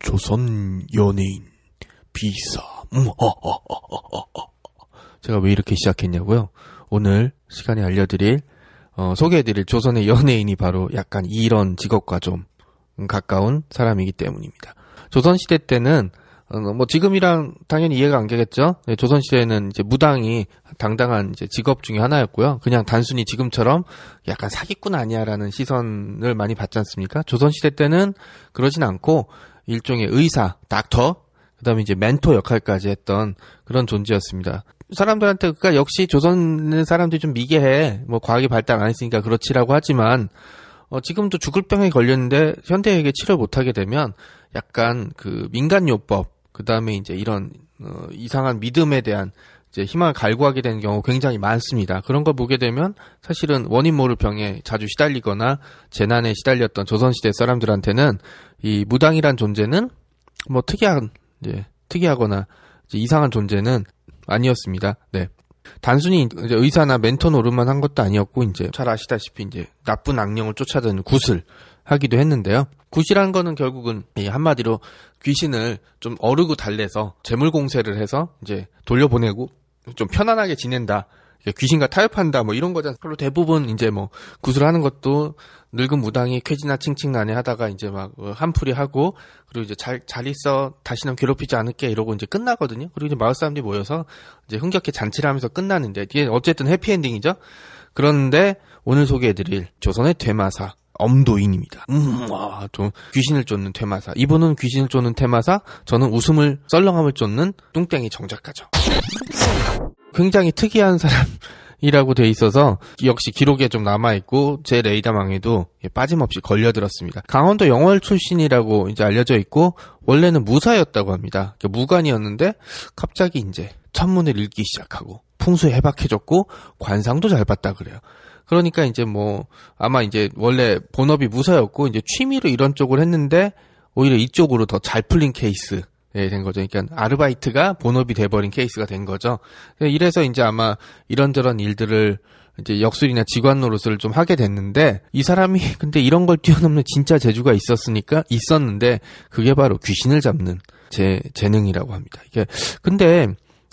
조선 연예인 비사. 음, 어, 어, 어. 제가 왜 이렇게 시작했냐고요? 오늘 시간에 알려드릴 어, 소개해드릴 조선의 연예인이 바로 약간 이런 직업과 좀 가까운 사람이기 때문입니다. 조선 시대 때는 어, 뭐 지금이랑 당연히 이해가 안 되겠죠. 네, 조선 시대에는 이제 무당이 당당한 이제 직업 중에 하나였고요. 그냥 단순히 지금처럼 약간 사기꾼 아니야라는 시선을 많이 받지 않습니까? 조선 시대 때는 그러진 않고 일종의 의사, 닥터, 그 다음에 이제 멘토 역할까지 했던 그런 존재였습니다. 사람들한테 그니까 역시 조선 사람들이 좀 미개해. 뭐 과학이 발달 안 했으니까 그렇지라고 하지만 어, 지금도 죽을 병에 걸렸는데 현대에게 치료 못하게 되면 약간 그 민간요법 그 다음에 이제 이런 어, 이상한 믿음에 대한 이제 희망을 갈구하게 되는 경우 굉장히 많습니다. 그런 걸 보게 되면 사실은 원인 모를 병에 자주 시달리거나 재난에 시달렸던 조선시대 사람들한테는 이 무당이란 존재는 뭐 특이한 이제 특이하거나 이제 이상한 존재는 아니었습니다. 네. 단순히 이제 의사나 멘토 노릇만 한 것도 아니었고 이제 잘 아시다시피 이제 나쁜 악령을 쫓아다니는 굿을 하기도 했는데요. 굿이라는 거는 결국은 이 한마디로 귀신을 좀 어르고 달래서 재물 공세를 해서 이제 돌려보내고 좀 편안하게 지낸다. 귀신과 타협한다 뭐 이런 거잖아. 별로 대부분 이제 뭐 구슬 하는 것도 늙은 무당이 쾌지나 칭칭나네 하다가 이제 막 어, 한풀이 하고 그리고 이제 잘 잘 있어 다시는 괴롭히지 않을게 이러고 이제 끝나거든요. 그리고 이제 마을 사람들이 모여서 이제 흥겹게 잔치를 하면서 끝나는데 이게 어쨌든 해피엔딩이죠. 그런데 오늘 소개해드릴 조선의 퇴마사 엄도인입니다. 음, 와, 좀 귀신을 쫓는 퇴마사. 이분은 귀신을 쫓는 퇴마사, 저는 웃음을 썰렁함을 쫓는 뚱땡이 정작가죠. 굉장히 특이한 사람 이라고 돼 있어서 역시 기록에 좀 남아 있고 제 레이더망에도 빠짐없이 걸려들었습니다. 강원도 영월 출신이라고 이제 알려져 있고 원래는 무사였다고 합니다. 무관이었는데 갑자기 이제 천문을 읽기 시작하고 풍수에 해박해졌고 관상도 잘 봤다 그래요. 그러니까 이제 뭐 아마 이제 원래 본업이 무사였고 이제 취미로 이런 쪽을 했는데 오히려 이쪽으로 더 잘 풀린 케이스 예, 된 거죠. 그러니까 아르바이트가 본업이 돼버린 케이스가 된 거죠. 이래서 이제 아마 이런저런 일들을 이제 역술이나 직관 노릇을 좀 하게 됐는데 이 사람이 근데 이런 걸 뛰어넘는 진짜 재주가 있었으니까 있었는데 그게 바로 귀신을 잡는 제 재능이라고 합니다. 이게 근데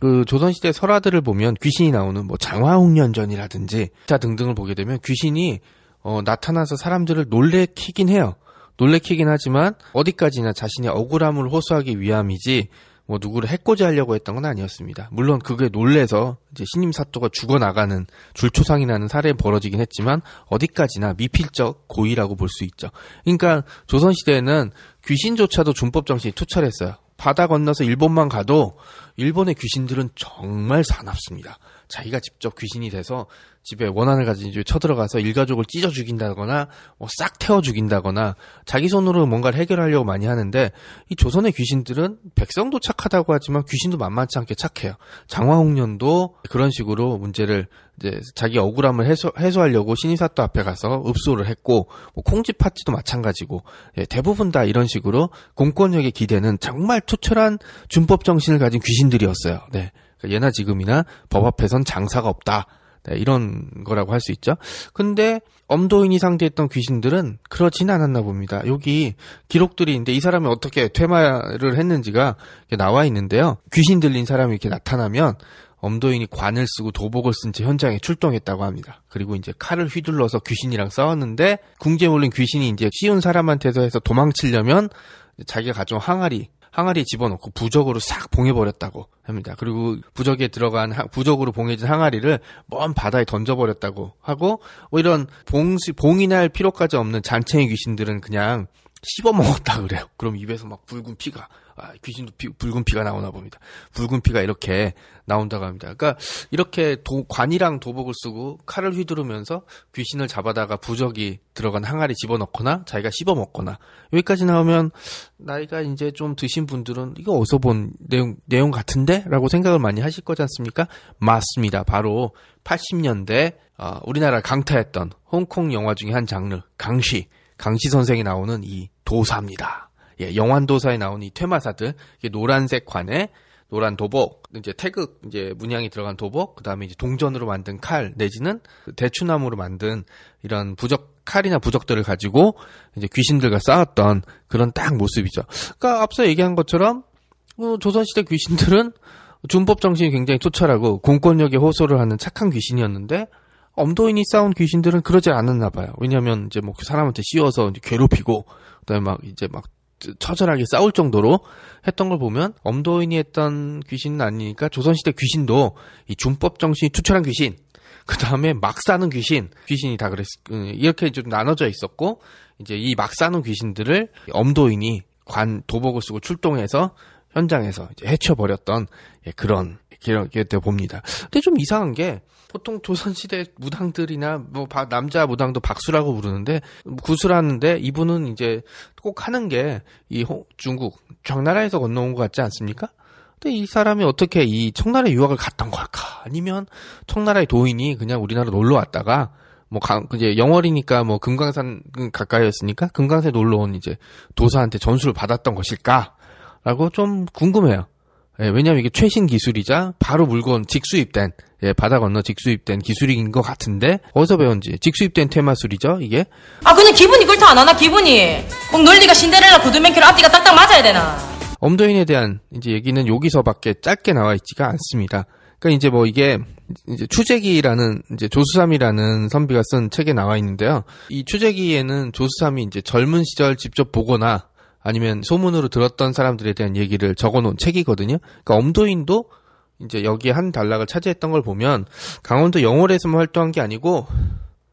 그 조선시대 설화들을 보면 귀신이 나오는 뭐 장화홍련전이라든지 자 등등을 보게 되면 귀신이 어, 나타나서 사람들을 놀래키긴 해요. 놀래키긴 하지만 어디까지나 자신의 억울함을 호소하기 위함이지 뭐 누구를 해코지 하려고 했던 건 아니었습니다. 물론 그게 놀래서 이제 신임 사또가 죽어나가는 줄초상이 나는 사례 벌어지긴 했지만 어디까지나 미필적 고의라고 볼 수 있죠. 그러니까 조선시대에는 귀신조차도 준법 정신이 투철했어요. 바다 건너서 일본만 가도 일본의 귀신들은 정말 사납습니다. 자기가 직접 귀신이 돼서 집에 원한을 집에 쳐들어가서 일가족을 찢어 죽인다거나 뭐 싹 태워 죽인다거나 자기 손으로 뭔가를 해결하려고 많이 하는데 이 조선의 귀신들은 백성도 착하다고 하지만 귀신도 만만치 않게 착해요. 장화홍련도 그런 식으로 문제를 이제 자기 억울함을 해소, 해소하려고 신의사또 앞에 가서 읍소를 했고 뭐 콩쥐 파티도 마찬가지고 예, 대부분 다 이런 식으로 공권력의 기대는 정말 투철한 준법 정신을 가진 귀신들이었어요. 네. 그러니까 예나 지금이나 법 앞에선 장사가 없다. 네, 이런 거라고 할 수 있죠. 근데 엄도인이 상대했던 귀신들은 그렇진 않았나 봅니다. 여기 기록들이 있는데 이 사람이 어떻게 퇴마를 했는지가 나와 있는데요. 귀신 들린 사람이 이렇게 나타나면 엄도인이 관을 쓰고 도복을 쓴 채 현장에 출동했다고 합니다. 그리고 이제 칼을 휘둘러서 귀신이랑 싸웠는데 궁지에 몰린 귀신이 이제 쉬운 사람한테서 해서 도망치려면 자기가 가져온 항아리 항아리에 집어넣고 부적으로 싹 봉해버렸다고 합니다. 그리고 부적에 들어간 부적으로 봉해진 항아리를 먼 바다에 던져버렸다고 하고 뭐 이런 봉시 봉인할 필요까지 없는 잔챙이 귀신들은 그냥 씹어 먹었다 그래요. 그럼 입에서 막 붉은 피가 아, 귀신도 피, 붉은 피가 나오나 봅니다. 붉은 피가 이렇게 나온다고 합니다. 그러니까 이렇게 도, 관이랑 도복을 쓰고 칼을 휘두르면서 귀신을 잡아다가 부적이 들어간 항아리 집어넣거나 자기가 씹어 먹거나 여기까지 나오면 나이가 이제 좀 드신 분들은 이거 어디서 본 내용 내용 같은데라고 생각을 많이 하실 거지 않습니까? 맞습니다. 바로 80년대 어, 우리나라 강타했던 홍콩 영화 중에 한 장르 강시 강시 선생이 나오는 이 도사입니다. 예, 영환도사에 나오는 이 퇴마사들, 이게 노란색 관에 노란 도복, 이제 태극, 이제 문양이 들어간 도복, 그 다음에 이제 동전으로 만든 칼, 내지는 대추나무로 만든 이런 부적, 칼이나 부적들을 가지고 이제 귀신들과 싸웠던 그런 딱 모습이죠. 그러니까 앞서 얘기한 것처럼, 어, 조선시대 귀신들은 준법 정신이 굉장히 투철하고 공권력에 호소를 하는 착한 귀신이었는데, 엄도인이 싸운 귀신들은 그러지 않았나 봐요. 왜냐하면 이제 뭐 사람한테 씌워서 괴롭히고 그다음에 막 이제 막 처절하게 싸울 정도로 했던 걸 보면 엄도인이 했던 귀신은 아니니까 조선시대 귀신도 이 준법 정신이 투철한 귀신, 그 다음에 막 사는 귀신, 귀신이 다 그랬 이렇게 좀 나눠져 있었고 이제 이 막 사는 귀신들을 엄도인이 관 도복을 쓰고 출동해서 현장에서 이제 해쳐버렸던 예, 그런 이렇게 봅니다. 근데 좀 이상한 게 보통 조선시대 무당들이나 뭐 남자 무당도 박수라고 부르는데 뭐 구슬하는데 이분은 이제 꼭 하는 게 이 중국 청나라에서 건너온 것 같지 않습니까? 근데 이 사람이 어떻게 이 청나라 유학을 갔던 걸까? 아니면 청나라의 도인이 그냥 우리나라 놀러 왔다가 뭐 강, 이제 영월이니까 뭐 금강산 가까이였으니까 금강산에 놀러 온 이제 도사한테 전수를 받았던 것일까? 라고 좀 궁금해요. 예, 왜냐하면 이게 최신 기술이자 바로 물건 직수입된 예, 바다 건너 직수입된 기술인 것 같은데 어디서 배운지 직수입된 테마술이죠 이게 아 그냥 기분이 그렇다 안 하나 기분이 꼭 논리가 신데렐라 구두맨키로 앞뒤가 딱딱 맞아야 되나 엄도인에 대한 이제 얘기는 여기서밖에 짧게 나와 있지가 않습니다. 그러니까 이제 뭐 이게 이제 추재기라는 이제 조수삼이라는 선비가 쓴 책에 나와 있는데요. 이 추재기에는 조수삼이 이제 젊은 시절 직접 보거나 아니면 소문으로 들었던 사람들에 대한 얘기를 적어놓은 책이거든요. 그러니까 엄도인도 이제 여기 한 단락을 차지했던 걸 보면 강원도 영월에서만 활동한 게 아니고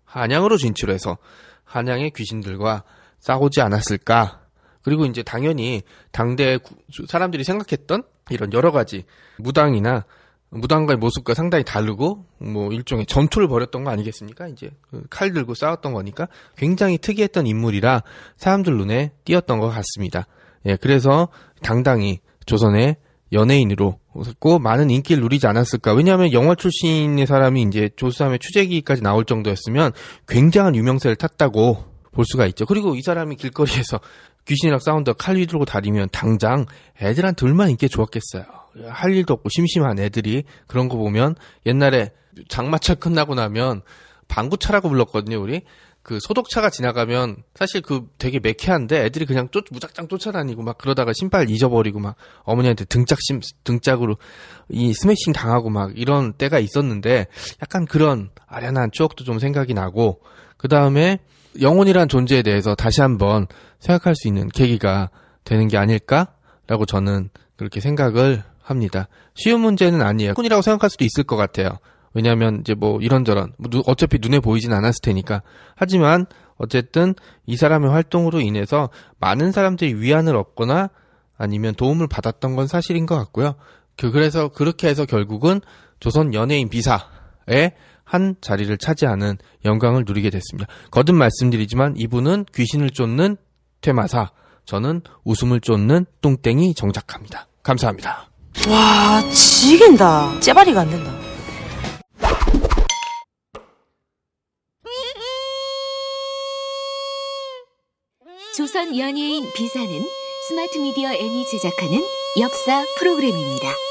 한양으로 진출해서 한양의 귀신들과 싸우지 않았을까. 그리고 이제 당연히 당대 사람들이 생각했던 이런 여러 가지 무당이나 무당과의 모습과 상당히 다르고 뭐 일종의 전투를 벌였던 거 아니겠습니까? 이제 그칼 들고 싸웠던 거니까 굉장히 특이했던 인물이라 사람들 눈에 띄었던 것 같습니다. 예, 그래서 당당히 조선의 연예인으로 고 많은 인기를 누리지 않았을까? 왜냐하면 영화 출신의 사람이 이제 조수함의 추재기까지 나올 정도였으면 굉장한 유명세를 탔다고 볼 수가 있죠. 그리고 이 사람이 길거리에서 귀신이랑 싸운다 칼 휘두르고 다니면 당장 애들한테 얼마나 인기 좋았겠어요. 할 일도 없고 심심한 애들이 그런 거 보면 옛날에 장마철 끝나고 나면 방구차라고 불렀거든요, 우리. 그 소독차가 지나가면 사실 그 되게 매캐한데 애들이 그냥 쫓 무작정 쫓아다니고 막 그러다가 신발 잊어버리고 막 어머니한테 등짝 심 등짝으로 이 스매싱 당하고 막 이런 때가 있었는데 약간 그런 아련한 추억도 좀 생각이 나고 그 다음에 영혼이란 존재에 대해서 다시 한번 생각할 수 있는 계기가 되는 게 아닐까라고 저는 그렇게 생각을 합니다. 쉬운 문제는 아니에요. 혼이라고 생각할 수도 있을 것 같아요. 왜냐하면 이제 뭐 이런저런 뭐 어차피 눈에 보이진 않았을 테니까. 하지만 어쨌든 이 사람의 활동으로 인해서 많은 사람들이 위안을 얻거나 아니면 도움을 받았던 건 사실인 것 같고요. 그 그래서 그렇게 해서 결국은 조선 연예인 비사에 한 자리를 차지하는 영광을 누리게 됐습니다. 거듭 말씀드리지만 이분은 귀신을 쫓는 퇴마사, 저는 웃음을 쫓는 뚱땡이 정작합니다. 감사합니다. 와 지긴다 째바리가 안 된다 조선 연예인 비사는 스마트 미디어 N이 제작하는 역사 프로그램입니다.